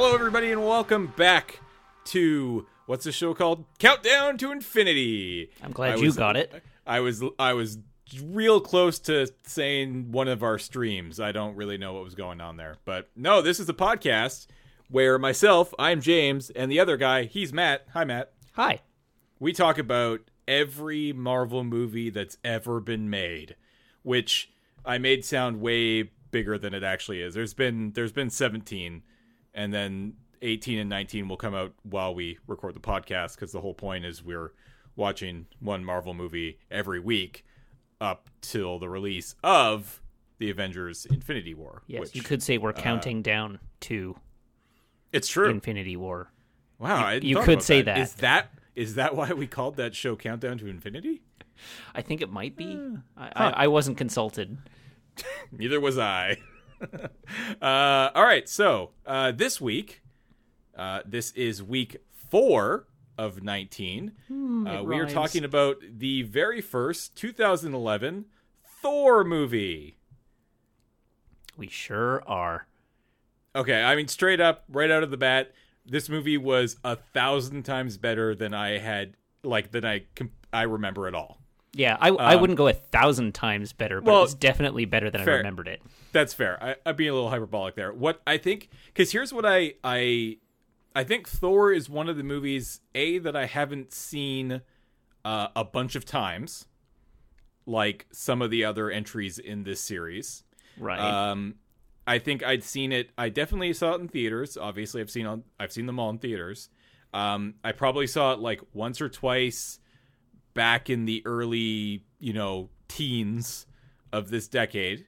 Hello, everybody, and welcome back to what's the show called? Countdown to Infinity. I'm glad I you was- got it. I was I was real close to saying one of our streams. I don't really know what was going on there, but no, this is a podcast where myself, I'm James, and the other guy, he's Matt. Hi, Matt. Hi. We talk about every Marvel movie that's ever been made, which I made sound way bigger than it actually is. There's been there's been 17 and then 18 and 19 will come out while we record the podcast cuz the whole point is we're watching one Marvel movie every week up till the release of the Avengers Infinity War. Yes, which, you could say we're counting down to It's true. Infinity War. wow, I you could say that. that. Is that is that why we called that show Countdown to Infinity? I think it might be. Hmm. I, I, I wasn't consulted. Neither was I. uh, all right, so uh, this week, uh, this is week four of 19. uh, Hmm, it we are talking about the very first 2011 Thor movie. We sure are. Okay, I mean, straight up, right out of the bat, this movie was a thousand times better than I had, like, than I, I remember at all. Yeah, I, I wouldn't go a thousand times better, but Um, well, it's definitely better than fair. I remembered it. That's fair. I, I'm being a little hyperbolic there. What I think, because here's what I I I think Thor is one of the movies a that I haven't seen uh, a bunch of times, like some of the other entries in this series. Right. Um, I think I'd seen it. I definitely saw it in theaters. Obviously, I've seen on I've seen them all in theaters. Um, I probably saw it like once or twice back in the early, you know, teens of this decade,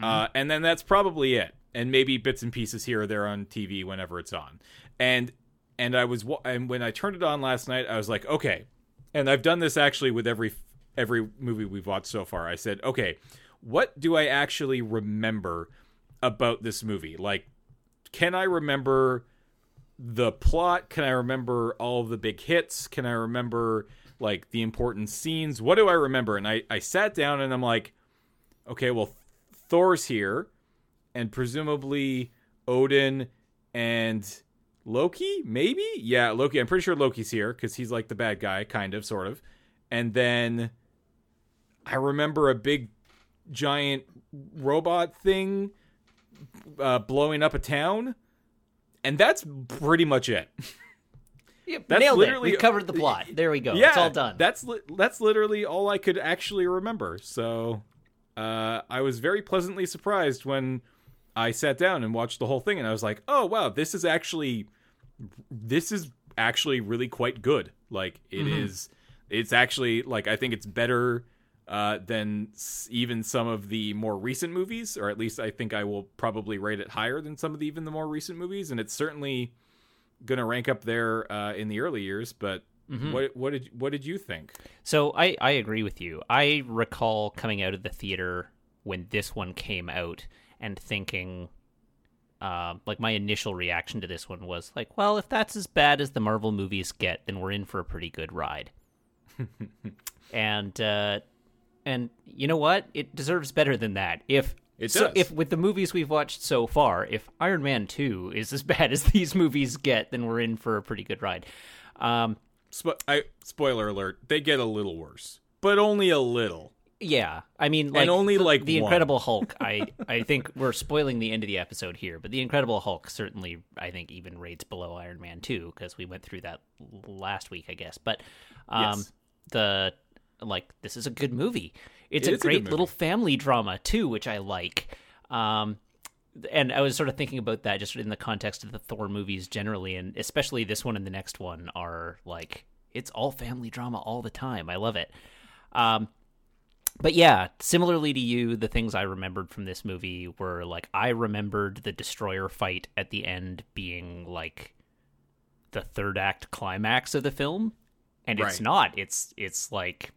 uh, and then that's probably it. And maybe bits and pieces here or there on TV whenever it's on. And and I was and when I turned it on last night, I was like, okay. And I've done this actually with every every movie we've watched so far. I said, okay, what do I actually remember about this movie? Like, can I remember the plot? Can I remember all the big hits? Can I remember like the important scenes? What do I remember? And I, I sat down and I'm like, okay, well, Thor's here, and presumably Odin and Loki, maybe? Yeah, Loki. I'm pretty sure Loki's here because he's like the bad guy, kind of, sort of. And then I remember a big, giant robot thing uh, blowing up a town, and that's pretty much it. Yep, that's nailed literally- it. We covered the plot. There we go. yeah, it's all done. That's li- that's literally all I could actually remember. So uh, I was very pleasantly surprised when I sat down and watched the whole thing, and I was like, "Oh wow, this is actually this is actually really quite good. Like it is, it's actually like I think it's better." Uh, than s- even some of the more recent movies, or at least I think I will probably rate it higher than some of the even the more recent movies, and it's certainly gonna rank up there uh, in the early years. But what what did what did you think? So I, I agree with you. I recall coming out of the theater when this one came out and thinking, uh, like my initial reaction to this one was like, well, if that's as bad as the Marvel movies get, then we're in for a pretty good ride. and uh, and you know what? It deserves better than that. If It so, does. if with the movies we've watched so far, if Iron Man two is as bad as these movies get, then we're in for a pretty good ride. Um, Spo- I, spoiler alert: they get a little worse, but only a little. Yeah, I mean, like only, the, like, the one. Incredible Hulk. I I think we're spoiling the end of the episode here, but the Incredible Hulk certainly, I think, even rates below Iron Man two because we went through that last week, I guess. But um, Yes. the like, this is a good movie. It's It a is a great little family drama too, which I like. Um, and I was sort of thinking about that just in the context of the Thor movies generally, and especially this one and the next one are like it's all family drama all the time. I love it. Um, but yeah, similarly to you, the things I remembered from this movie were like I remembered the destroyer fight at the end being like the third act climax of the film, and it's not. It's it's like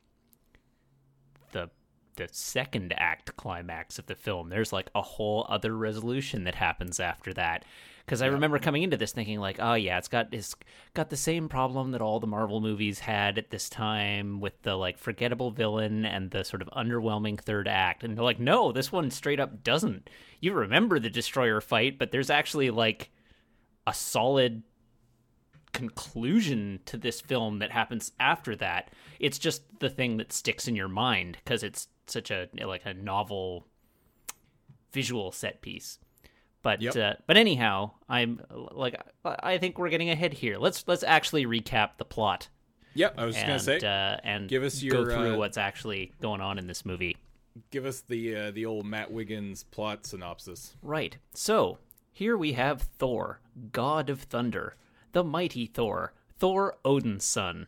the the second act climax of the film. There's like a whole other resolution that happens after that. Because I remember coming into this thinking like, oh yeah, it's got it's got the same problem that all the Marvel movies had at this time with the like forgettable villain and the sort of underwhelming third act. And they're like, no, this one straight up doesn't. You remember the destroyer fight, but there's actually like a solid conclusion to this film that happens after that. It's just the thing that sticks in your mind because it's such a like a novel visual set piece. But Yep. uh, but anyhow, I'm like I think we're getting ahead here. Let's let's actually recap the plot Yep, I was just and gonna say, uh, and give us your, go through uh, what's actually going on in this movie. give us the uh, the old Matt Wiggins plot synopsis. Right. So, here we have Thor, god of thunder, the mighty Thor, Thor Odin's son,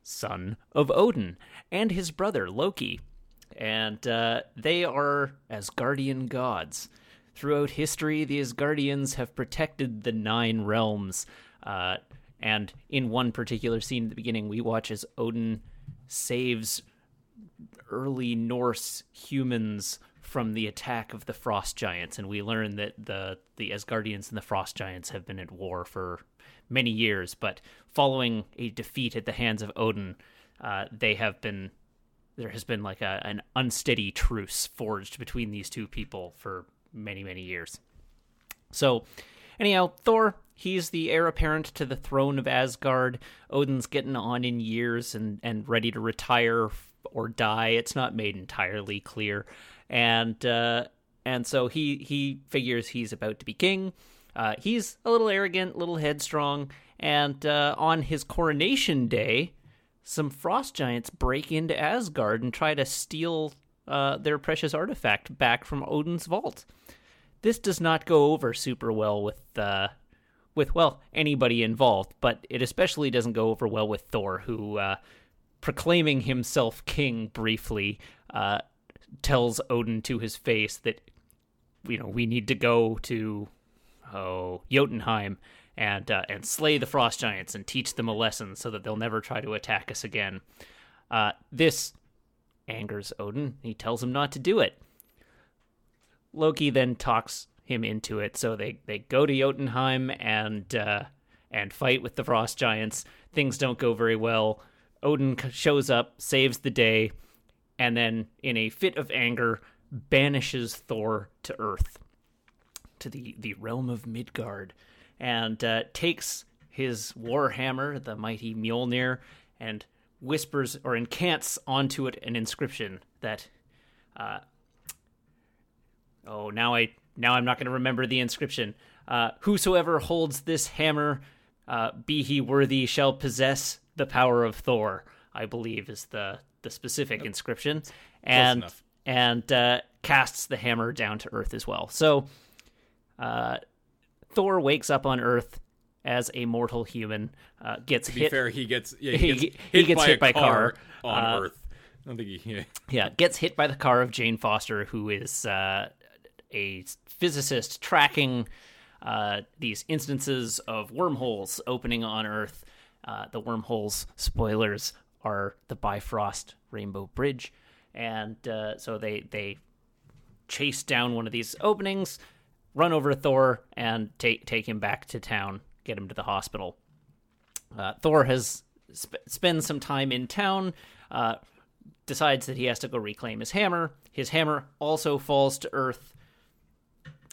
son of Odin, and his brother Loki. And uh, they are Asgardian gods. Throughout history, the Asgardians have protected the nine realms. Uh, and in one particular scene at the beginning, we watch as Odin saves early Norse humans from the attack of the frost giants, and we learn that the the Asgardians and the frost giants have been at war for many years. But following a defeat at the hands of Odin, uh, they have been there has been like a, an unsteady truce forged between these two people for many many years. So, anyhow, Thor, he's the heir apparent to the throne of Asgard. Odin's getting on in years and, and ready to retire or die. It's not made entirely clear. And uh, and so he he figures he's about to be king. Uh, he's a little arrogant, a little headstrong, and uh, on his coronation day, some frost giants break into Asgard and try to steal uh, their precious artifact back from Odin's vault this does not go over super well with uh, with well anybody involved, but it especially doesn't go over well with Thor, who uh, proclaiming himself king briefly uh, tells Odin to his face that you know we need to go to oh Jotunheim and uh, and slay the frost giants and teach them a lesson so that they'll never try to attack us again. Uh, this angers Odin. He tells him not to do it. Loki then talks him into it. So they, they go to Jotunheim and uh, and fight with the frost giants. Things don't go very well. Odin shows up, saves the day, and then in a fit of anger banishes Thor to Earth, to the the realm of Midgard, and uh, takes his warhammer, the mighty Mjolnir, and whispers or incants onto it an inscription that uh, Oh, now I now I'm not going to remember the inscription. Uh, Whosoever holds this hammer, uh, be he worthy, shall possess the power of Thor. I believe is the the specific inscription, and enough. and uh, casts the hammer down to Earth as well. So, uh, Thor wakes up on Earth as a mortal human, uh, gets To be hit. fair, he gets yeah, He- he, gets he hit, gets by, hit a car, car. on Uh, Earth. I don't think he. Yeah. Yeah, gets hit by the car of Jane Foster, who is uh, a physicist tracking uh, these instances of wormholes opening on Earth. Uh, the wormholes, spoilers, are the Bifrost Rainbow Bridge, and uh, so they they chase down one of these openings, run over Thor, and take take him back to town, get him to the hospital. Uh, Thor has sp- spends some time in town, uh, decides that he has to go reclaim his hammer. His hammer also falls to Earth.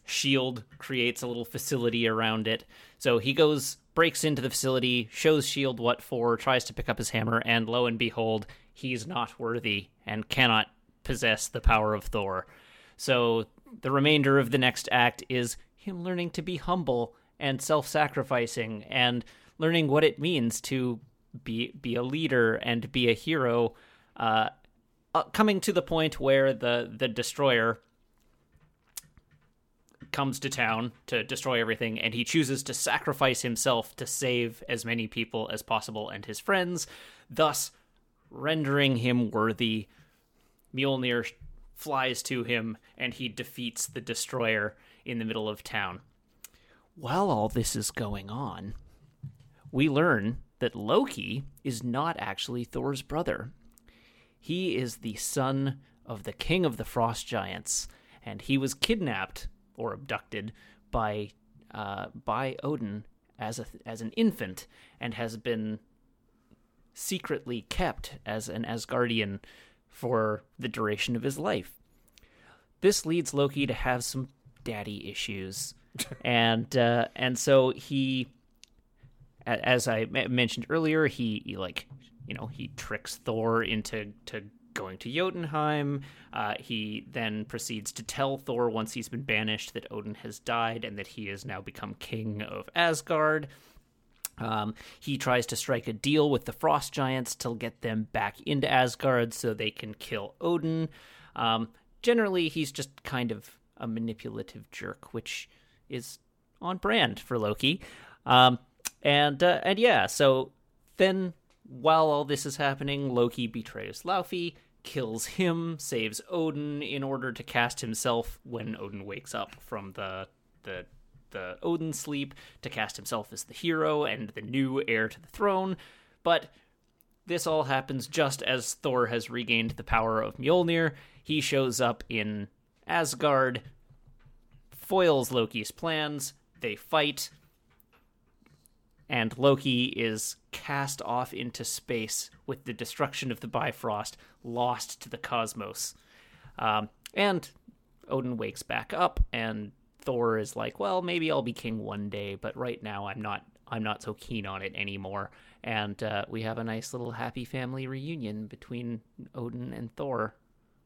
Shield creates a little facility around it. So he goes, breaks into the facility, shows Shield what for, tries to pick up his hammer, and lo and behold, he's not worthy and cannot possess the power of Thor. So the remainder of the next act is him learning to be humble and self-sacrificing and learning what it means to be be a leader and be a hero uh, uh, coming to the point where the the destroyer comes to town to destroy everything and he chooses to sacrifice himself to save as many people as possible and his friends thus rendering him worthy. Mjolnir flies to him and he defeats the destroyer in the middle of town. While all this is going on we learn that Loki is not actually Thor's brother. He is the son of the king of the frost giants, and he was kidnapped or abducted by uh, by Odin as a as an infant, and has been secretly kept as an Asgardian for the duration of his life. This leads Loki to have some daddy issues. and uh, and so he, as I mentioned earlier, he, he like you know he tricks Thor into to going to Jotunheim. Uh, he then proceeds to tell Thor once he's been banished that Odin has died and that he has now become king of Asgard. Um, he tries to strike a deal with the Frost Giants to get them back into Asgard so they can kill Odin. Um, generally, he's just kind of a manipulative jerk, which is on brand for Loki. Um, and uh, and yeah, so then while all this is happening, Loki betrays Laufey, kills him, saves Odin in order to cast himself when Odin wakes up from the the the Odin sleep to cast himself as the hero and the new heir to the throne. But this all happens just as Thor has regained the power of Mjolnir. He shows up in Asgard, foils Loki's plans. They fight, and Loki is cast off into space with the destruction of the Bifrost, lost to the cosmos. Um, and Odin wakes back up, and Thor is like, "Well, maybe I'll be king one day, but right now I'm not. I'm not so keen on it anymore." And uh, we have a nice little happy family reunion between Odin and Thor,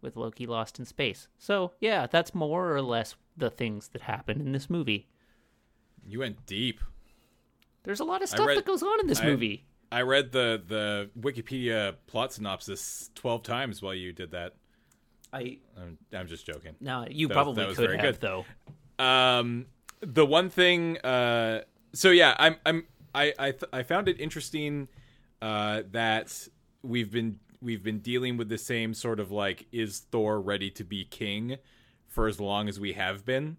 with Loki lost in space. So yeah, that's more or less the things that happen in this movie. You went deep. There's a lot of stuff read- that goes on in this I- movie. I read the the Wikipedia plot synopsis twelve times while you did that. I I'm, I'm just joking. no, you That probably that was could very have good. though. Um, the one thing, uh, so yeah, I'm, I'm, I, I, th- I found it interesting, uh, that we've been, we've been dealing with the same sort of like, is Thor ready to be king for as long as we have been?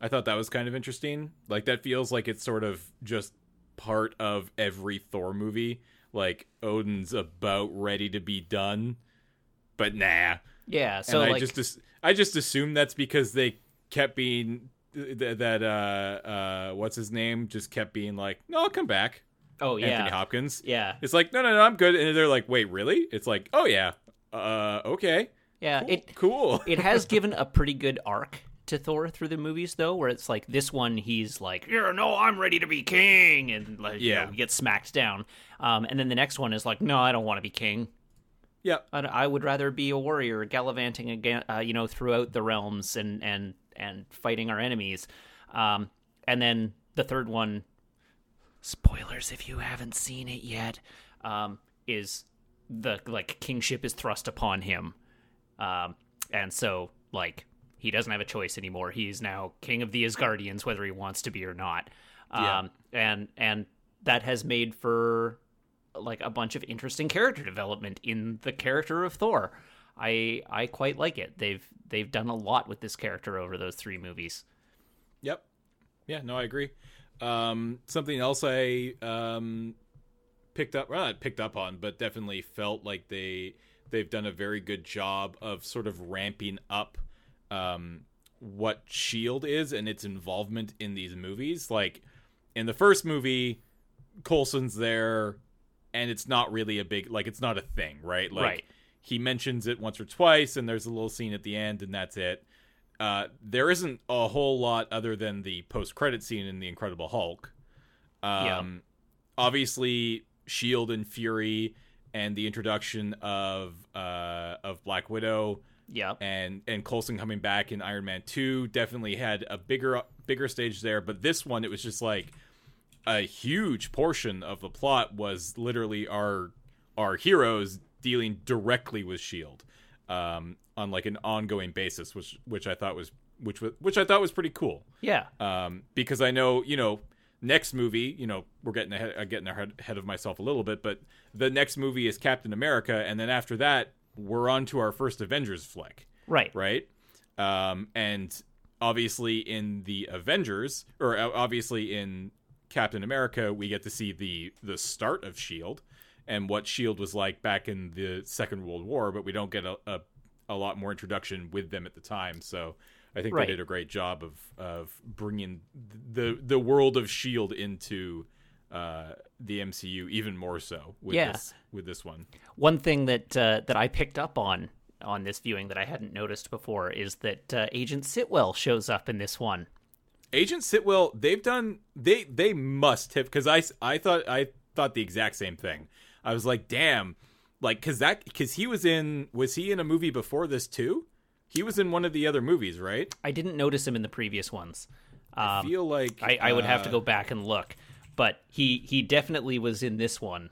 I thought that was kind of interesting. Like that feels like it's sort of just part of every Thor movie. Like Odin's about ready to be done, but nah. Yeah, so and like I just I just assume that's because they kept being that uh uh what's his name? Just kept being like no I'll come back. Oh yeah, Anthony Hopkins. Yeah, it's like no no no I'm good. And they're like wait really? It's like oh yeah. Uh okay. Yeah. cool, It cool. it has given a pretty good arc to Thor through the movies though, where it's like this one he's like, yeah, no, I'm ready to be king, and like, you Yeah. know, he gets smacked down. Um, and then the next one is like, no, I don't want to be king. yeah I, I would rather be a warrior gallivanting again, uh, you know, throughout the realms and and and fighting our enemies. Um, and then the third one, spoilers if you haven't seen it yet, um, is the like kingship is thrust upon him, um, and so like he doesn't have a choice anymore. He is now king of the Asgardians, whether he wants to be or not. Yeah. Um, and and that has made for like a bunch of interesting character development in the character of Thor. I I quite like it. They've they've done a lot with this character over those three movies. Yep. Yeah, no, I agree. Um, something else I um, picked up, well, not picked up on, but definitely felt like they they've done a very good job of sort of ramping up um, what Shield is and its involvement in these movies. Like in the first movie, Coulson's there, and it's not really a big like it's not a thing, right? Like Right. he mentions it once or twice, and there's a little scene at the end, and that's it uh, there isn't a whole lot other than the post credit scene in the Incredible Hulk. Um, Yeah. Obviously, Shield and Fury, and the introduction of uh, of Black Widow Yeah. and and Coulson coming back in Iron Man Two definitely had a bigger bigger stage there. But this one, it was just like a huge portion of the plot was literally our our heroes dealing directly with Shield um, on like an ongoing basis, which which I thought was which was which I thought was pretty cool. Yeah. Um, because I know you know next movie, you know we're getting ahead, getting ahead of myself a little bit, but the next movie is Captain America, and then after that we're on to our first Avengers flick Right. right? Um, and obviously in the Avengers, or uh, obviously in Captain America, we get to see the the start of Shield and what Shield was like back in the Second World War, but we don't get a a, a lot more introduction with them at the time. So I think Right. they did a great job of of bringing the the world of Shield into uh, the MCU even more so with Yeah. this with this one. One thing that uh, that I picked up on on this viewing that I hadn't noticed before is that uh, Agent Sitwell shows up in this one. Agent Sitwell, they've done they they must have because I I thought I thought the exact same thing. I was like, damn, like because that because he was in was he in a movie before this too? He was in one of the other movies, right? I didn't notice him in the previous ones. I Um, feel like I, I would have to uh, go back and look, but he he definitely was in this one.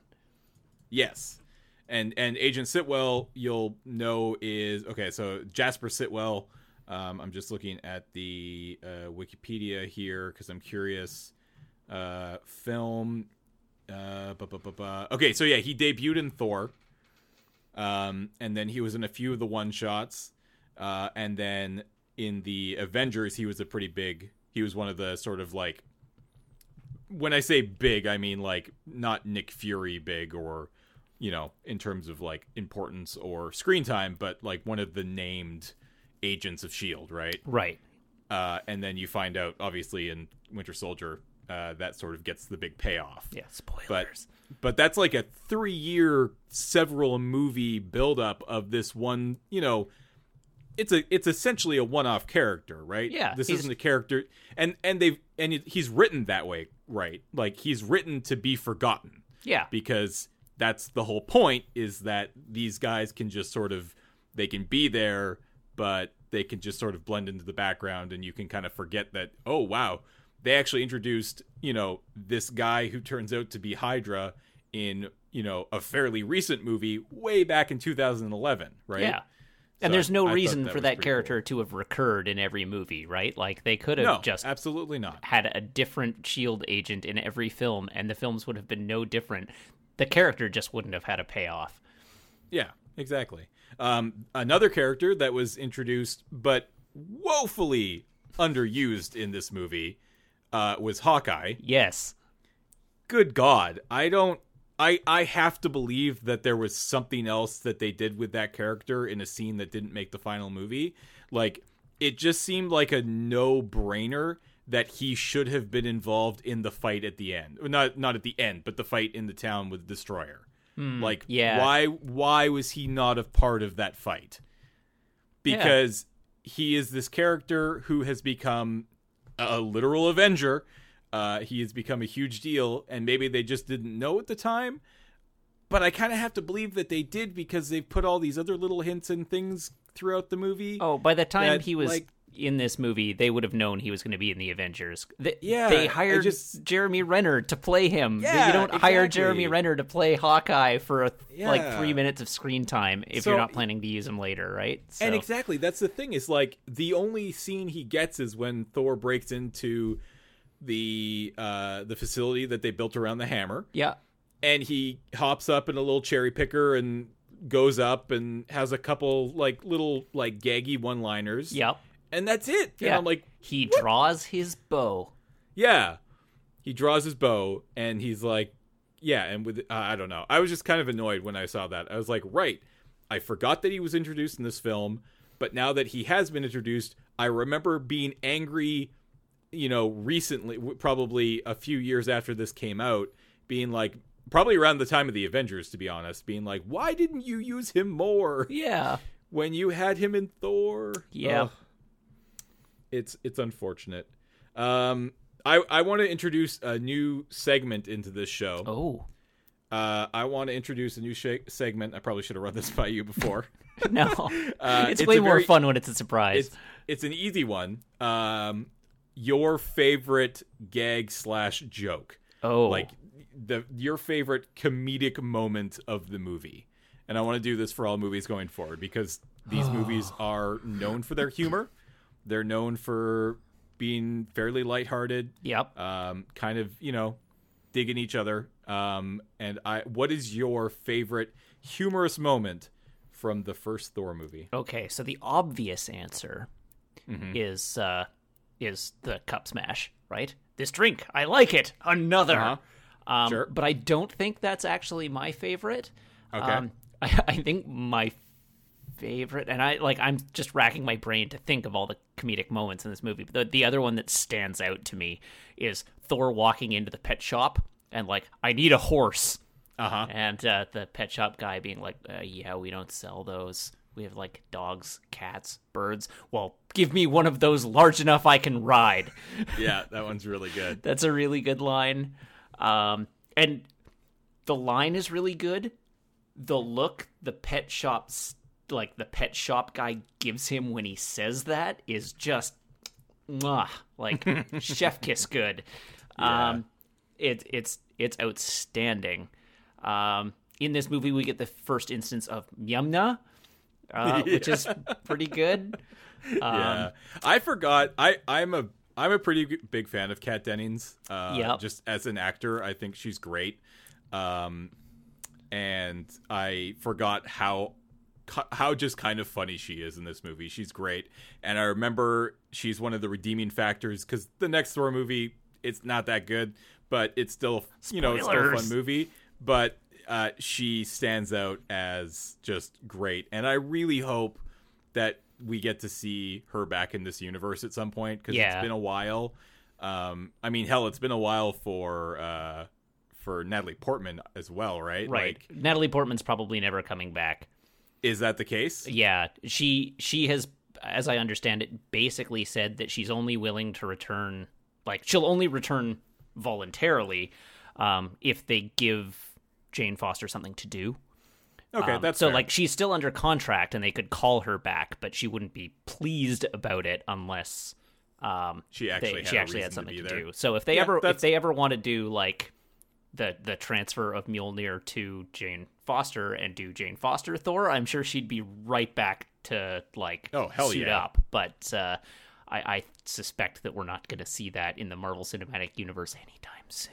Yes. And and Agent Sitwell, you'll know is okay. So Jasper Sitwell. Um, I'm just looking at the uh, Wikipedia here because I'm curious. Uh, film. Uh, bu- bu- bu- okay, so yeah, he debuted in Thor. Um, and then he was in a few of the one shots. Uh, and then in the Avengers, he was a pretty big. He was one of the sort of like. When I say big, I mean like not Nick Fury big or, you know, in terms of like importance or screen time, but like one of the named agents of Shield, right? Right. Uh, and then you find out, obviously, in Winter Soldier, uh, that sort of gets the big payoff Yeah. Spoilers. but but that's like a three year several movie buildup of this one you know it's a it's essentially a one off character right Yeah, this isn't a character and and they've and he's written that way right like he's written to be forgotten yeah. because that's the whole point is that these guys can just sort of they can be there but they can just sort of blend into the background and you can kind of forget that oh wow they actually introduced you know this guy who turns out to be hydra in you know a fairly recent movie way back in 2011 right Yeah. And So there's no I reason that for that character to have recurred in every movie, right? Like they could have no just absolutely not had a different shield agent in every film and the films would have been no different. The character just wouldn't have had a payoff. Yeah, exactly. Um, another character that was introduced but woefully underused in this movie uh, was Hawkeye. Yes. Good God, I don't. I I have to believe that there was something else that they did with that character in a scene that didn't make the final movie. Like it just seemed like a no brainer that he should have been involved in the fight at the end. Not not at the end, but the fight in the town with Destroyer. Hmm, like yeah. why why was he not a part of that fight? Because he is this character who has become a literal avenger. Uh, he has become a huge deal, and maybe they just didn't know at the time. But I kind of have to believe that they did because they've put all these other little hints and things throughout the movie. Oh, by the time that, he was like- in this movie, they would have known he was going to be in the Avengers. They, Yeah, they hired just- Jeremy Renner to play him. Yeah, you don't hire. Jeremy Renner to play Hawkeye for a, like three minutes of screen time if So- you're not planning to use him later, right? So, And exactly, that's the thing. Is like the only scene he gets is when Thor breaks into the uh the facility that they built around the hammer, yeah, and he hops up in a little cherry picker and goes up and has a couple like little like gaggy one liners. yep, and that's it. And yeah. I'm like, he draws his bow. yeah. He draws his bow and he's like, yeah. And with uh, I don't know, I was just kind of annoyed when I saw that. I was like, right, I forgot that he was introduced in this film, but now that he has been introduced, I remember being angry. You know, recently, probably a few years after this came out, being like, probably around the time of the Avengers, to be honest, being like, why didn't you use him more? Yeah, when you had him in Thor. Yeah. Ugh. it's it's unfortunate. Um, I I want to introduce a new segment into this show. oh Uh, I want to introduce a new sh- segment. I probably should have run this by you before. no, Uh, it's, it's way more very- fun when it's a surprise. it's it's an easy one. Um, your favorite gag slash joke, oh, like the your favorite comedic moment of the movie. And I want to do this for all movies going forward because these movies are known for their humor. They're known for being fairly lighthearted, yep. um, kind of, you know, digging each other. Um, and I, what is your favorite humorous moment from the first Thor movie? Okay, so the obvious answer Mm-hmm. is uh is the cup smash, right? This drink, I like it. Another. Uh-huh. Um, Sure. But I don't think that's actually my favorite. Okay. Um, I, I think my favorite, and I like, I'm just racking my brain to think of all the comedic moments in this movie. But the, the other one that stands out to me is Thor walking into the pet shop and like, I need a horse. Uh huh. And uh, the pet shop guy being like, uh, "Yeah, we don't sell those." We have like dogs, cats, birds. Well, give me one of those large enough I can ride. Yeah, that one's really good. That's a really good line. Um, and the line is really good. The look the pet shop's like the pet shop guy gives him when he says that is just mwah, like chef kiss good. Yeah. Um, it, it's it's outstanding. Um, in this movie, we get the first instance of Myumna, uh, which is pretty good. yeah, I forgot. I I'm a I'm a pretty big fan of Kat Dennings. Uh, Yep. Just as an actor, I think she's great. Um, and I forgot how how just kind of funny she is in this movie. She's great, and I remember she's one of the redeeming factors because the next Thor movie it's not that good, but it's still you know it's still a fun movie. But uh, she stands out as just great, and I really hope that we get to see her back in this universe at some point because Yeah. it's been a while. Um, I mean, hell, it's been a while for uh, for Natalie Portman as well, right? Right. Like, Natalie Portman's probably never coming back. is that the case? Yeah, she she has, as I understand it, basically said that she's only willing to return, like she'll only return voluntarily, um, if they give Jane Foster something to do. Okay, Um, that's so fair. like she's still under contract, and they could call her back, but she wouldn't be pleased about it unless um, She actually they, had she actually had reason to something to, do. So if they Yeah, ever if they ever want to do like the the transfer of Mjolnir to Jane Foster and do Jane Foster Thor, I'm sure she'd be right back to like Oh, hell suit yeah. up. But uh, I, I suspect that we're not going to see that in the Marvel Cinematic Universe anytime soon.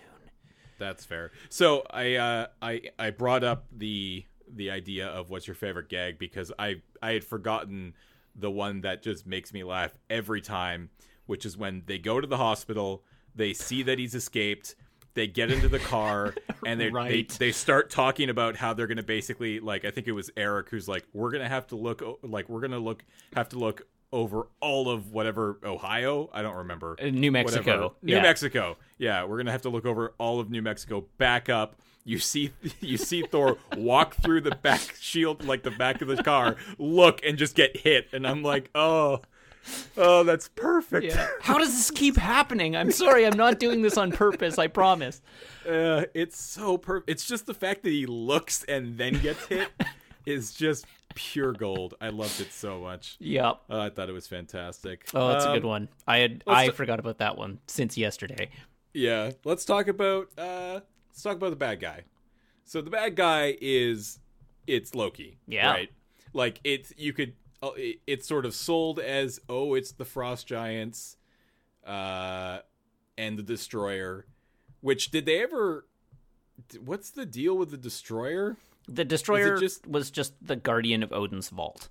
That's fair. So I uh, I I brought up the the idea of what's your favorite gag because I I had forgotten the one that just makes me laugh every time, which is when they go to the hospital, they see that he's escaped, they get into the car, and they they, Right. they start talking about how they're gonna basically like I think it was Eric who's like we're gonna have to look like we're gonna look have to look over all of whatever Ohio I don't remember Uh, New Mexico, whatever. New yeah. Mexico. Yeah, we're gonna have to look over all of New Mexico. Back up. You see, you see Thor walk through the back shield, like the back of the car, look and just get hit, and I'm like, oh, oh, that's perfect. How does this keep happening? I'm sorry, I'm not doing this on purpose. I promise. Uh, it's so perfect. It's just the fact that he looks and then gets hit is just pure gold. I loved it so much. Yep. Uh, I thought it was fantastic. Oh, that's a Um, good one. I had I t- forgot about that one since yesterday. Yeah, let's talk about uh let's talk about the bad guy. So the bad guy is it's Loki. Yeah. Right. Like it's you could uh, it's sort of sold as oh it's the frost giants uh and the destroyer which did they ever what's the deal with the destroyer? The destroyer just- was just the guardian of Odin's vault.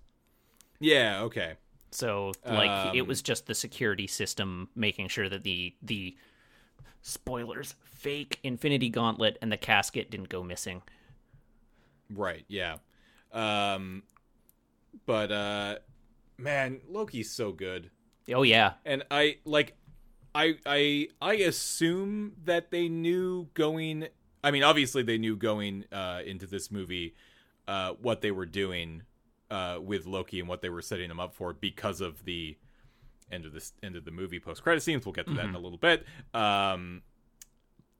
Yeah, okay. So like it Um, was just the security system making sure that the the spoilers fake Infinity Gauntlet and the casket didn't go missing. Right, yeah. Um but uh man, Loki's so good. Oh yeah. and I like I I I assume that they knew going I mean obviously they knew going uh into this movie uh what they were doing uh with Loki and what they were setting him up for because of the end of this end of the movie post credit scenes we'll get to that in a little bit um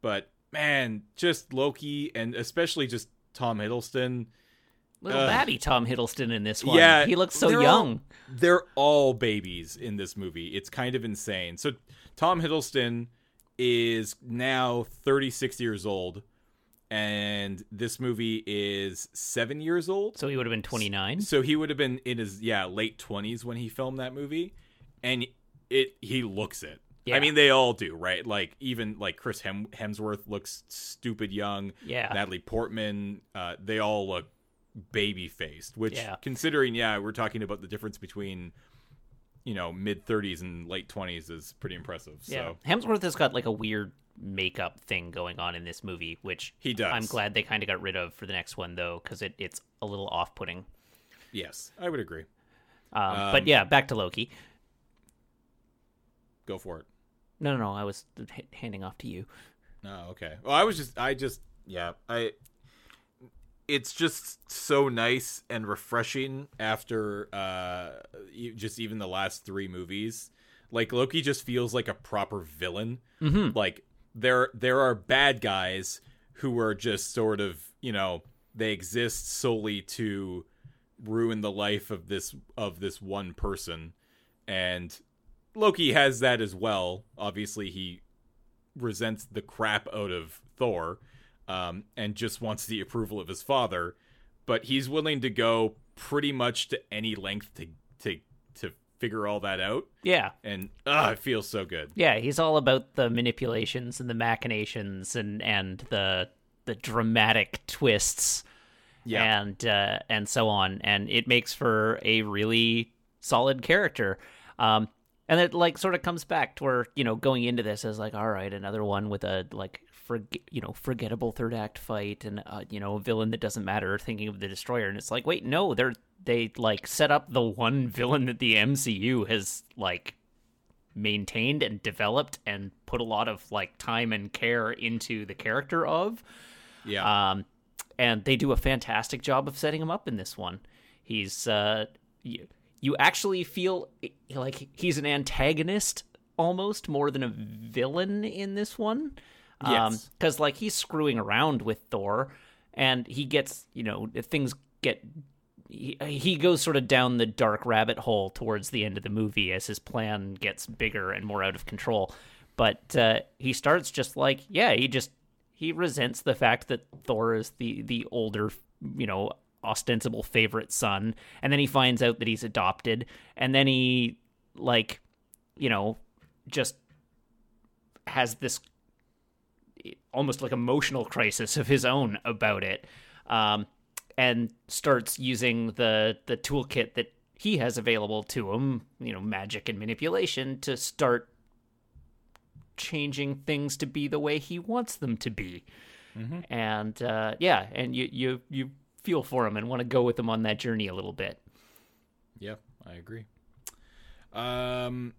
but man just Loki and especially just Tom Hiddleston Little Ugh. babby Tom Hiddleston in this one. Yeah, He looks so they're young. all- they're all babies in this movie. It's kind of insane. So Tom Hiddleston is now 36 years old and this movie is 7 years old. So he would have been 29. So he would have been in his yeah, late 20s when he filmed that movie and it he looks it. Yeah. I mean they all do, right? Like even like Chris Hem- Hemsworth looks stupid young. Yeah. Natalie Portman, uh, they all look baby faced, which Yeah. considering, yeah, we're talking about the difference between, you know, mid 30s and late 20s is pretty impressive. Yeah. So Hemsworth has got like a weird makeup thing going on in this movie, which He does. I'm glad they kind of got rid of for the next one though, because it, it's a little off-putting. yes, I would agree. Um, but yeah, back to Loki. Go for it. No, no, no. I was h- handing off to you. Oh, okay. Well, I was just, I just, yeah, I. it's just so nice and refreshing after uh just even the last three movies. Like Loki just feels like a proper villain. Mhm. Like there there are bad guys who are just sort of, you know, they exist solely to ruin the life of this of this one person. And Loki has that as well. Obviously he resents the crap out of Thor um, and just wants the approval of his father, but he's willing to go pretty much to any length to to to figure all that out. Yeah. And ah, it feels so good. Yeah, he's all about the manipulations and the machinations and and the the dramatic twists Yeah. and uh, and so on, and it makes for a really solid character. Um, and it like sort of comes back to where you know going into this as like, all right, another one with a like for you know forgettable third act fight and uh, you know a villain that doesn't matter. Thinking of the destroyer, and it's like, wait, no, they're they like set up the one villain that the MCU has like maintained and developed and put a lot of like time and care into the character of. Yeah. Um, and they do a fantastic job of setting him up in this one. He's uh, you, you actually feel like he's an antagonist almost more than a villain in this one. Yes. because like he's screwing around with Thor, and he gets you know things get. He, he goes sort of down the dark rabbit hole towards the end of the movie as his plan gets bigger and more out of control. But uh, he starts just like, yeah, he just he resents the fact that Thor is the the older, you know, ostensible favorite son, and then he finds out that he's adopted, and then he like, you know, just has this almost like emotional crisis of his own about it, um, and starts using the the toolkit that he has available to him, you know, magic and manipulation, to start changing things to be the way he wants them to be. And uh, yeah, and you you you feel for him and want to go with him on that journey a little bit. Yeah, I agree. Um,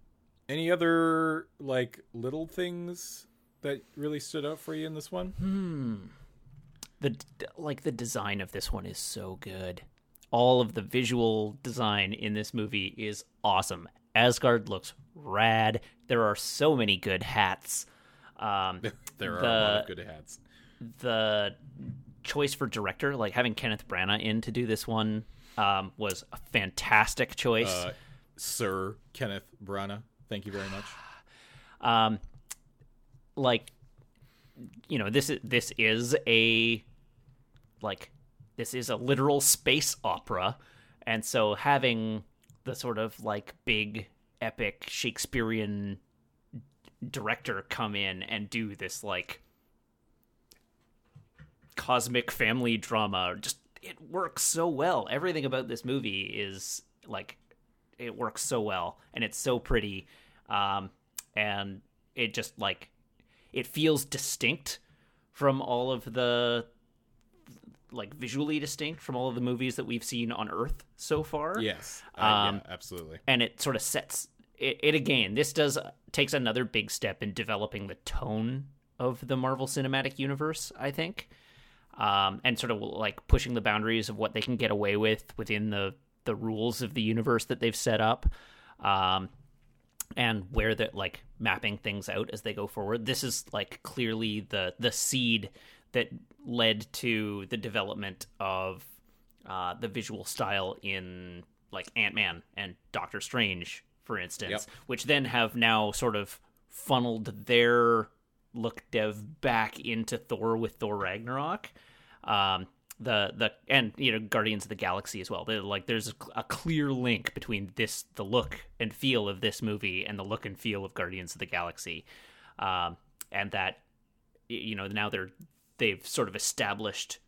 any other like little things that really stood out for you in this one? the like the design of this one is so good. All of the visual design in this movie is awesome. Asgard looks rad. There are so many good hats. Um, There are The- a lot of good hats. the choice for director, like having Kenneth Branagh in to do this one, um, was a fantastic choice. Uh, Sir Kenneth Branagh, thank you very much. um like you know this is this is a like this is a literal space opera. And so having the sort of like big epic shakespearean director come in and do this like cosmic family drama just it works so well. Everything about this movie is like it works so well and it's so pretty. Um and it just like it feels distinct from all of the like visually distinct from all of the movies that we've seen on earth so far. Yes, uh, Um, yeah, absolutely. and it sort of sets it, it again this does takes another big step in developing the tone of the marvel cinematic universe i think. Um, and sort of like pushing the boundaries of what they can get away with within the the rules of the universe that they've set up. Um, and where they're like mapping things out as they go forward this is like clearly the the seed that led to the development of uh, the visual style in like ant-man and doctor strange for instance Yep. which then have now sort of funneled their look dev back into thor with thor ragnarok um the the and you know guardians of the galaxy as well They're like there's a, a clear link between this the look and feel of this movie and the look and feel of guardians of the galaxy um and that you know now they're they've sort of established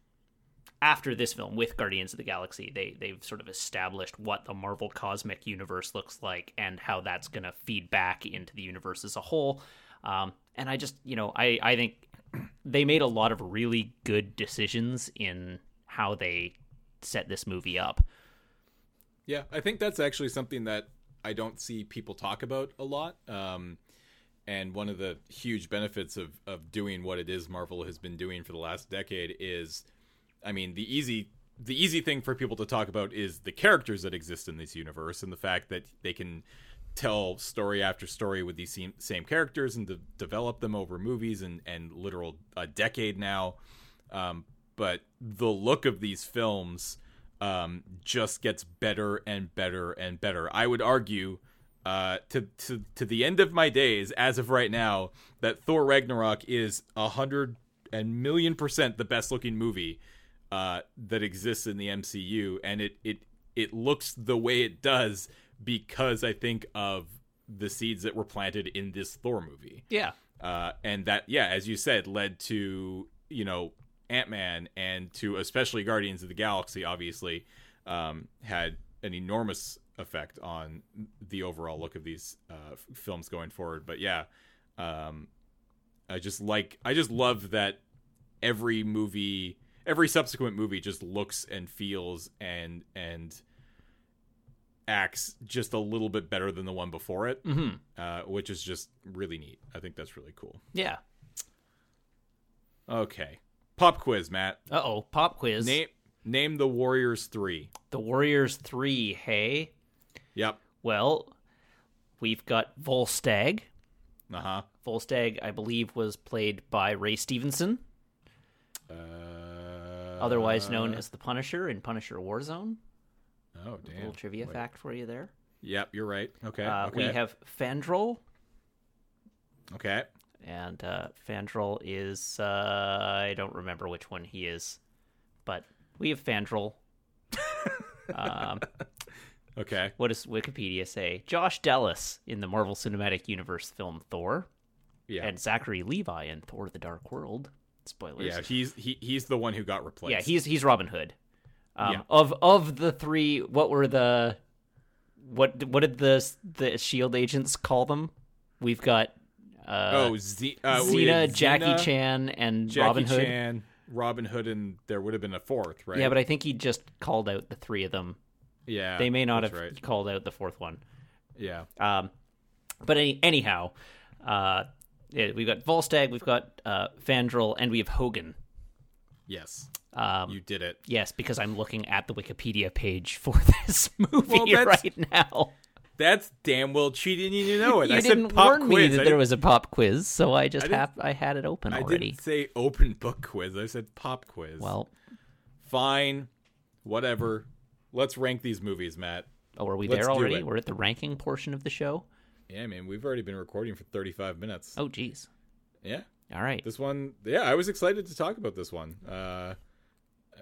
after this film with Guardians of the Galaxy, they they've sort of established what the Marvel cosmic universe looks like and how that's going to feed back into the universe as a whole. Um, and I just, you know, I I think they made a lot of really good decisions in how they set this movie up. Yeah, I think that's actually something that I don't see people talk about a lot. Um, and one of the huge benefits of, of doing what it is Marvel has been doing for the last decade is I mean, the easy the easy thing for people to talk about is the characters that exist in this universe and the fact that they can tell story after story with these same, characters and de- develop them over movies and and literal a decade now. Um, but the look of these films um, just gets better and better and better. I would argue uh, to to to the end of my days, as of right now, that Thor Ragnarok is a hundred and million percent the best looking movie uh, that exists in the MCU, and it it it looks the way it does because I think of the seeds that were planted in this Thor movie. Yeah. Uh, and that, yeah, as you said, led to you know Ant Man and to especially Guardians of the Galaxy. Obviously, um, had an enormous effect on the overall look of these uh, films going forward. But yeah, um, I just like I just love that every movie, every subsequent movie, just looks and feels and and acts just a little bit better than the one before it, Mm-hmm. uh, which is just really neat. I think that's really cool. Yeah. Okay, pop quiz, Matt. Uh oh. Pop quiz. Name name the Warriors three. The Warriors three. Hey. Yep. Well, we've got Volstagg. Uh huh. Volstagg, I believe, was played by Ray Stevenson, Uh, otherwise known as the Punisher in Punisher Warzone. Oh damn. Little trivia Wait. fact for you there. Yep, you're right. Okay. Uh, okay. We have Fandral, Okay. and uh, Fandral is uh, I don't remember which one he is, but we have Fandral. um, Okay. what does Wikipedia say? Josh Dallas in the Marvel Cinematic Universe film Thor, Yeah. and Zachary Levi in Thor: The Dark World. Spoilers. yeah. He's he he's the one who got replaced. Yeah, he's he's Robin Hood. Um, Yeah. Of of the three, what were the what what did the the Shield agents call them? We've got uh, oh Z- uh, we Jackie Xena, Chan, and Jackie Robin Hood. Chan, Robin Hood, and there would have been a fourth, right? Yeah, but I think he just called out the three of them. yeah, They may not have right. called out the fourth one. Yeah. Um, but any, anyhow, uh, yeah, we've got Volstagg, we've got uh, Fandral, and we have Hogun. Yes. Um, You did it. yes, because I'm looking at the Wikipedia page for this movie Well, right now. That's damn well cheating. You didn't know it. you I didn't said pop warn me that I there was a pop quiz, so I just I have I had it open I already. didn't say open book quiz. I said pop quiz. Well, fine, whatever. Let's rank these movies, Matt. oh, are we Let's there already? We're at the ranking portion of the show. Yeah, man, we've already been recording for 35 minutes. Oh, geez. Yeah, All right. this one. Yeah, I was excited to talk about this one. Uh,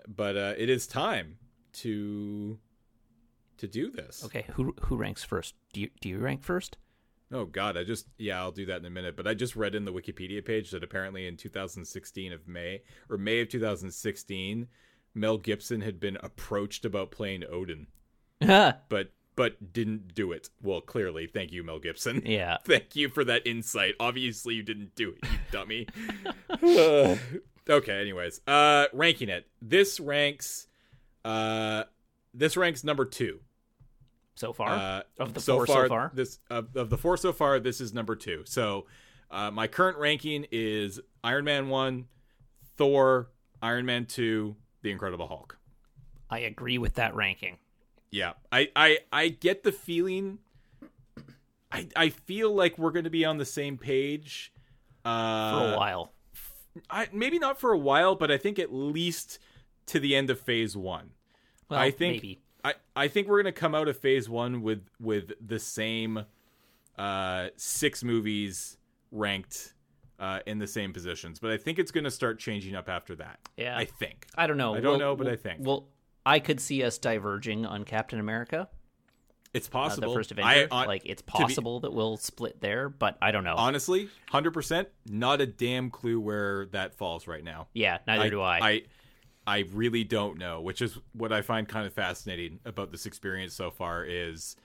but uh, it is time to to do this. Okay, who who ranks first? Do you do you rank first? Oh God, I just yeah, I'll do that in a minute. But I just read in the Wikipedia page that apparently in 2016 of May or May of 2016, Mel Gibson had been approached about playing Odin, but but didn't do it. Well, clearly, thank you, Mel Gibson. yeah. Thank you for that insight. Obviously, you didn't do it, you dummy. okay, anyways, uh, ranking it. This ranks, uh, this ranks number two. So far Uh, of the four so far. This of, of the four so far, this is number two. So, uh, my current ranking is Iron Man one, Thor, Iron Man two, The Incredible Hulk. I agree with that ranking. Yeah, I I I get the feeling. I I feel like we're going to be on the same page. Uh, For a while. I, maybe not for a while, but I think at least to the end of Phase One. Well, I think maybe. I, I think we're gonna come out of phase one with with the same uh six movies ranked uh in the same positions. But I think it's gonna start changing up after that. Yeah. I think. I don't know. I don't Well- know, but I think. Well, I could see us diverging on Captain America, It's uh, possible. the first Avenger. I, on- like it's be- possible that we'll split there, but I don't know. honestly, hundred percent, not a damn clue where that falls right now. yeah, neither do I. I I really don't know, which is what I find kind of fascinating about this experience so far is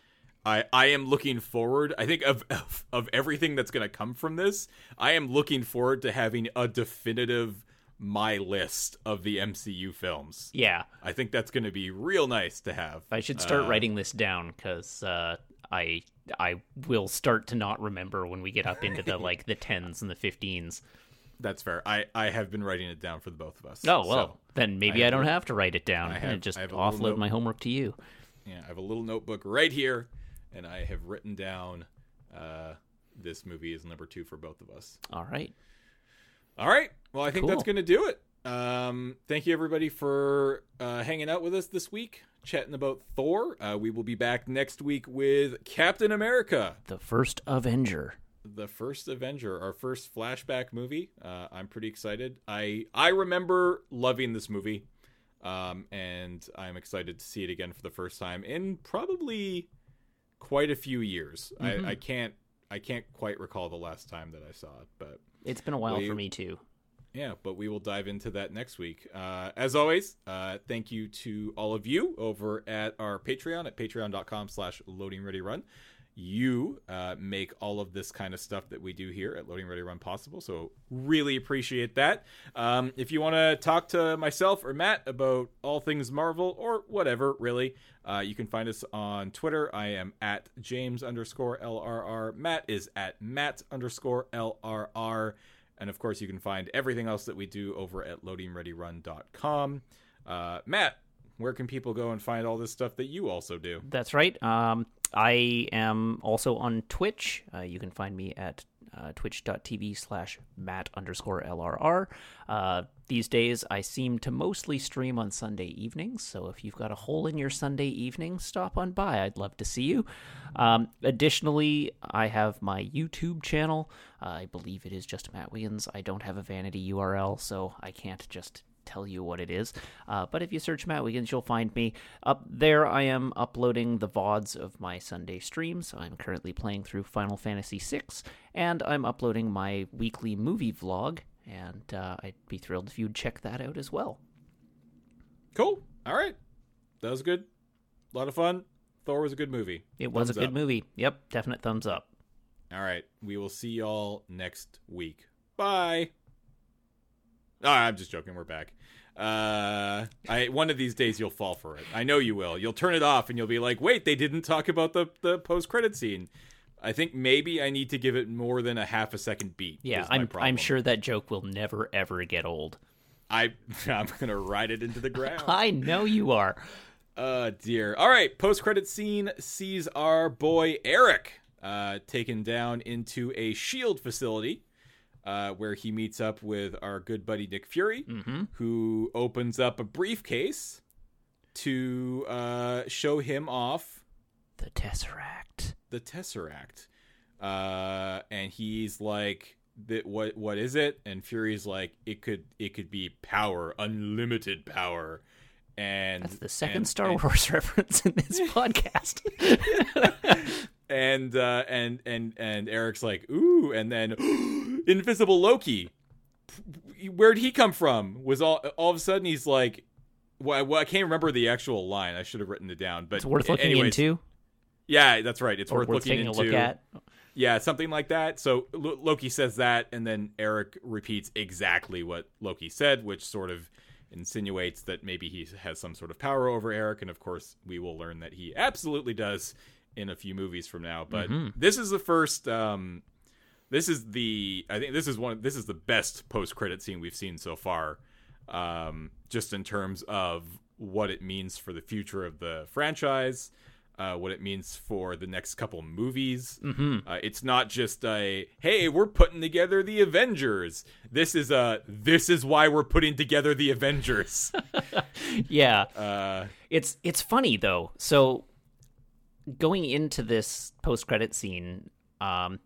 I I am looking forward. I think of of, of everything that's going to come from this, I am looking forward to having a definitive my list of the MCU films. yeah, I think that's going to be real nice to have. I should start Uh, writing this down because uh, I I will start to not remember when we get up into the like the tens and the fifteens. That's fair. I I have been writing it down for the both of us. Oh well, So, then maybe I I, don't have to write it down I and just I have offload my homework to you. yeah, I have a little notebook right here, and I have written down uh, this movie is number two for both of us. All right. All right. Well, I think that's going to do it. Um, thank you everybody for uh, hanging out with us this week, chatting about Thor. Uh, we will be back next week with Captain America, The first Avenger. the first Avenger, our first flashback movie. Uh, I'm pretty excited. I I remember loving this movie, um, and I'm excited to see it again for the first time in probably quite a few years. Mhm. I, I can't I can't quite recall the last time that I saw it, but. It's been a while Will for me too. Yeah, but we will dive into that next week. Uh, as always, uh, thank you to all of you over at our Patreon at patreon.com slash loading ready run. You uh, make all of this kind of stuff that we do here at Loading Ready Run possible. So really appreciate that. Um, if you want to talk to myself or Matt about all things Marvel or whatever, really, uh, you can find us on Twitter. I am at James underscore LRR. Matt is at Matt underscore LRR. And of course, you can find everything else that we do over at loadingreadyrun.com. Uh, Matt, where can people go and find all this stuff that you also do? That's right. Um, I am also on Twitch. Uh, you can find me at uh, twitch.tv slash matt underscore LRR. Uh, these days, I seem to mostly stream on Sunday evenings, so if you've got a hole in your Sunday evening, stop on by. I'd love to see you. Um, additionally, I have my YouTube channel. Uh, I believe it is just Matt Wiggins. I don't have a vanity URL, so I can't just tell you what it is. Uh, but if you search Matt Wiggins, you'll find me. Up there, I am uploading the VODs of my Sunday streams. I'm currently playing through Final Fantasy VI, and I'm uploading my weekly movie vlog, and uh, I'd be thrilled if you'd check that out as well. Cool. All right. That was good. A lot of fun. Thor was a good movie. It was a good up. movie. Yep, definite thumbs up. All right. We will see y'all next week. Bye. Oh, I'm just joking. We're back. Uh, I one of these days you'll fall for it. I know you will. You'll turn it off and you'll be like, "Wait, they didn't talk about the the post credit scene." I think maybe I need to give it more than a half a second beat. Yeah, I'm. I'm sure that joke will never ever get old. I I'm gonna ride it into the ground. I know you are. Uh dear. All right, post credit scene sees our boy Erik uh taken down into a shield facility uh where he meets up with our good buddy Nick Fury hmm who opens up a briefcase to uh show him off The Tesseract. the Tesseract. Uh and he's like what what is it? And Fury's like it could it could be power, unlimited power. And That's the second and- Star and- Wars reference in this podcast. and uh and and and Erik's like, "Ooh," and then invisible Loki. Where'd he come from? Was all all of a sudden he's like, well, well, I can't remember the actual line. I should have written it down, but it's worth looking anyways, into Yeah, that's right. It's or worth, worth looking taking into. a look at. Yeah, something like that. So Lo- Loki says that, and then Erik repeats exactly what Loki said, which sort of insinuates that maybe he has some sort of power over Erik. And of course, we will learn that he absolutely does in a few movies from now. But this is the first. Um, this is the. I think this is one. This is the best post credit scene we've seen so far. Um, just in terms of what it means for the future of the franchise uh, what it means for the next couple movies. Mm-hmm. Uh, it's not just a hey, we're putting together the Avengers. This is a this is why we're putting together the Avengers. Yeah, uh, it's it's funny though. So going into this post credit scene, um,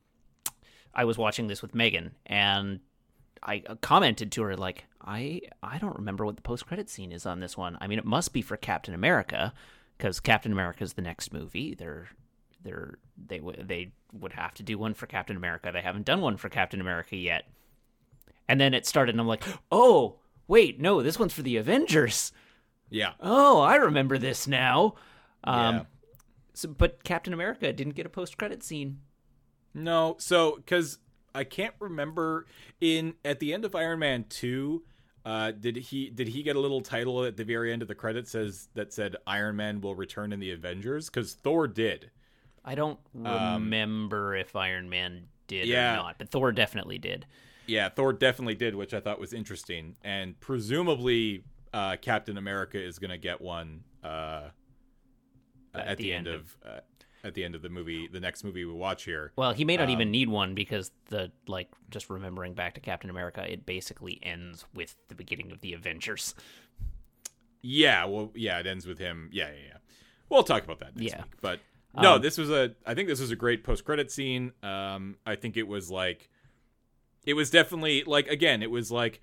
I was watching this with Megan, and I uh, commented to her like, I I don't remember what the post credit scene is on this one. I mean, it must be for Captain America because Captain America is the next movie. They're they're they w- they would have to do one for Captain America. They haven't done one for Captain America yet. And then it started, and I'm like, oh wait, no, this one's for the Avengers. yeah, Oh, I remember this now. Um, yeah. so, but Captain America didn't get a post-credit scene. No, so because I can't remember in at the end of Iron Man two. Uh, did he did he get a little title at the very end of the credits says that said Iron Man will return in the Avengers? Because Thor did. I don't remember if Iron Man did yeah. or not, but Thor definitely did. Yeah, Thor definitely did, which I thought was interesting, and presumably uh, Captain America is going to get one uh, at, the, end, of, uh, at the end of the movie, the next movie we watch here. Well, he may not Um, even need one because the like just remembering back to Captain America, it basically ends with the beginning of the Avengers. Yeah, well, yeah, it ends with him. Yeah, yeah, yeah. We'll talk about that next Yeah. week. But no, Um, this was a. I think this was a great post credit scene. Um, I think it was like, it was definitely like again, it was like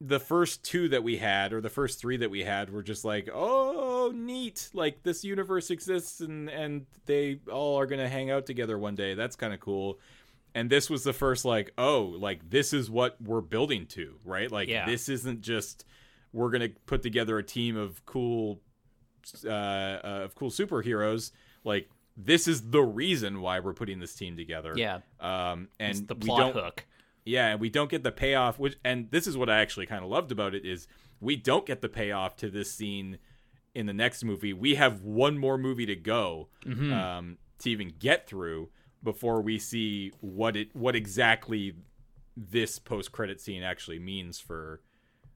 the first two that we had, or the first three that we had, were just like, oh, neat. Like this universe exists, and and they all are gonna hang out together one day. That's kind of cool. And this was the first like, oh, like this is what we're building to, right? Like Yeah. this isn't just we're gonna put together a team of cool uh, uh, of cool superheroes. Like this is the reason why we're putting this team together. Yeah, Um, and it's the we plot don't, hook. yeah, and we don't get the payoff. Which, and this is what I actually kind of loved about it is we don't get the payoff to this scene in the next movie. We have one more movie to go Mm-hmm. um, to even get through before we see what it what exactly this post credit scene actually means for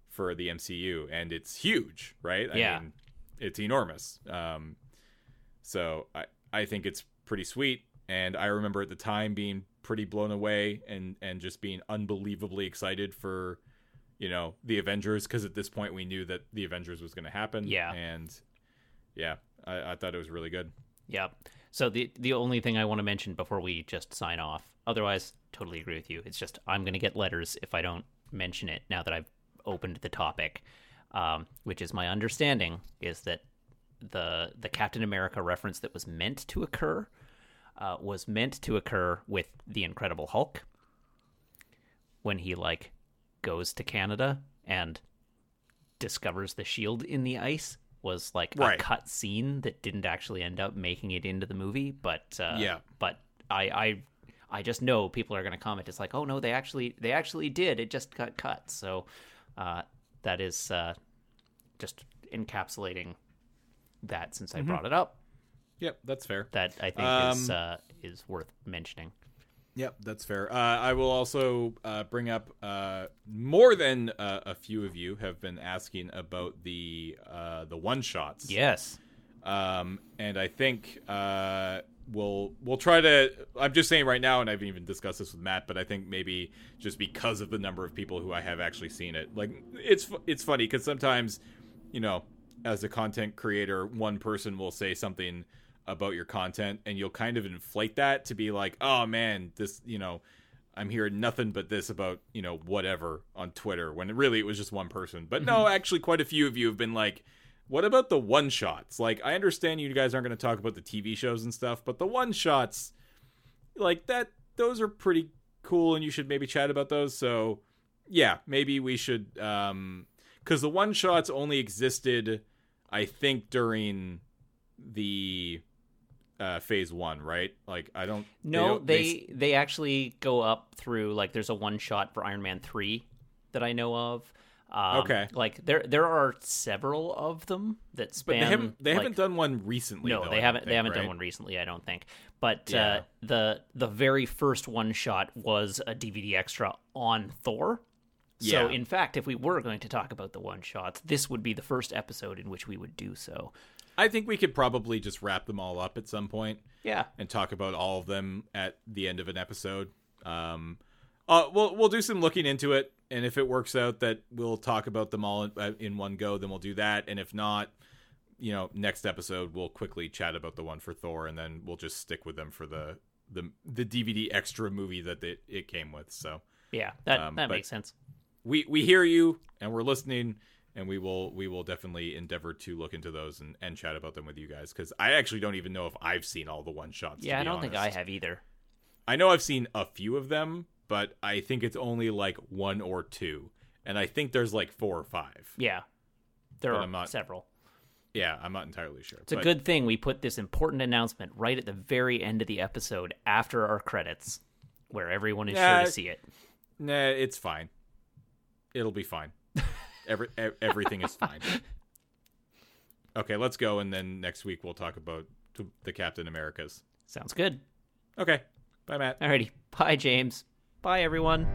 for the MCU, and it's huge, right? I Yeah. mean, it's enormous. Um, so I I think it's pretty sweet, and I remember at the time being pretty blown away and and just being unbelievably excited for you know the Avengers because at this point we knew that the Avengers was going to happen. Yeah. and yeah, I, I thought it was really good. Yep. So the the only thing I want to mention before we just sign off, otherwise, totally agree with you. It's just I'm going to get letters if I don't mention it now that I've opened the topic, um, which is my understanding is that the the Captain America reference that was meant to occur uh, was meant to occur with the Incredible Hulk when he like goes to Canada and discovers the shield in the ice was like Right. a cut scene that didn't actually end up making it into the movie but uh, Yeah. but I I I just know people are going to comment it's like oh no they actually they actually did it just got cut so uh, that is uh, just encapsulating that since I Mm-hmm. brought it up Yep, that's fair. that I think is Um, uh, is worth mentioning. Yep, that's fair. Uh, I will also uh, bring up uh, more than uh, a few of you have been asking about the uh, the one shots. Yes. um, and I think uh, we'll we'll try to. I'm just saying right now, and I haven't even discussed this with Matt, but I think maybe just because of the number of people who I have actually seen it, like it's it's funny because sometimes, you know, as a content creator, one person will say something about your content, and you'll kind of inflate that to be like, oh man, this, you know. I'm hearing nothing but this about, you know, whatever on Twitter when really it was just one person. But no, actually quite a few of you have been like, what about the one shots? Like, I understand you guys aren't going to talk about the TV shows and stuff, but the one shots, like that, those are pretty cool, and you should maybe chat about those. So, yeah, maybe we should, um, because the one shots only existed, I think, during the uh, phase one, right? Like, I don't. No, don't- they they actually go up through like there's a one shot for Iron Man three that I know of. Um, Okay. Like there there are several of them that but span. they haven't. They like- haven't done one recently. No, though, they haven't. they haven't done one recently. I don't think. But Yeah. uh, the the very first one shot was a DVD extra on Thor. So Yeah. in fact, if we were going to talk about the one shots, this would be the first episode in which we would do so. I think we could probably just wrap them all up at some point. Yeah. and talk about all of them at the end of an episode. Um, uh, we'll we'll do some looking into it, and if it works out that we'll talk about them all in, uh, in one go, then we'll do that. And if not, you know, next episode we'll quickly chat about the one for Thor, and then we'll just stick with them for the the the DVD extra movie that it, it came with. So Yeah. That Um, that makes sense. We we hear you, and we're listening. And we will we will definitely endeavor to look into those and, and chat about them with you guys because I actually don't even know if I've seen all the one shots. Yeah, I don't think I have either. I know I've seen a few of them, but I think it's only like one or two. And I think there's like four or five. Yeah. There But are not- several. Yeah, I'm not entirely sure. It's a good thing we put this important announcement right at the very end of the episode after our credits, where everyone is Yeah. sure to see it. Nah, it's fine. It'll be fine. Every, everything is fine. Okay, let's go, and then next week we'll talk about the Captain Americas. Sounds good. Okay, bye, Matt. Alrighty. Bye, James. Bye, everyone.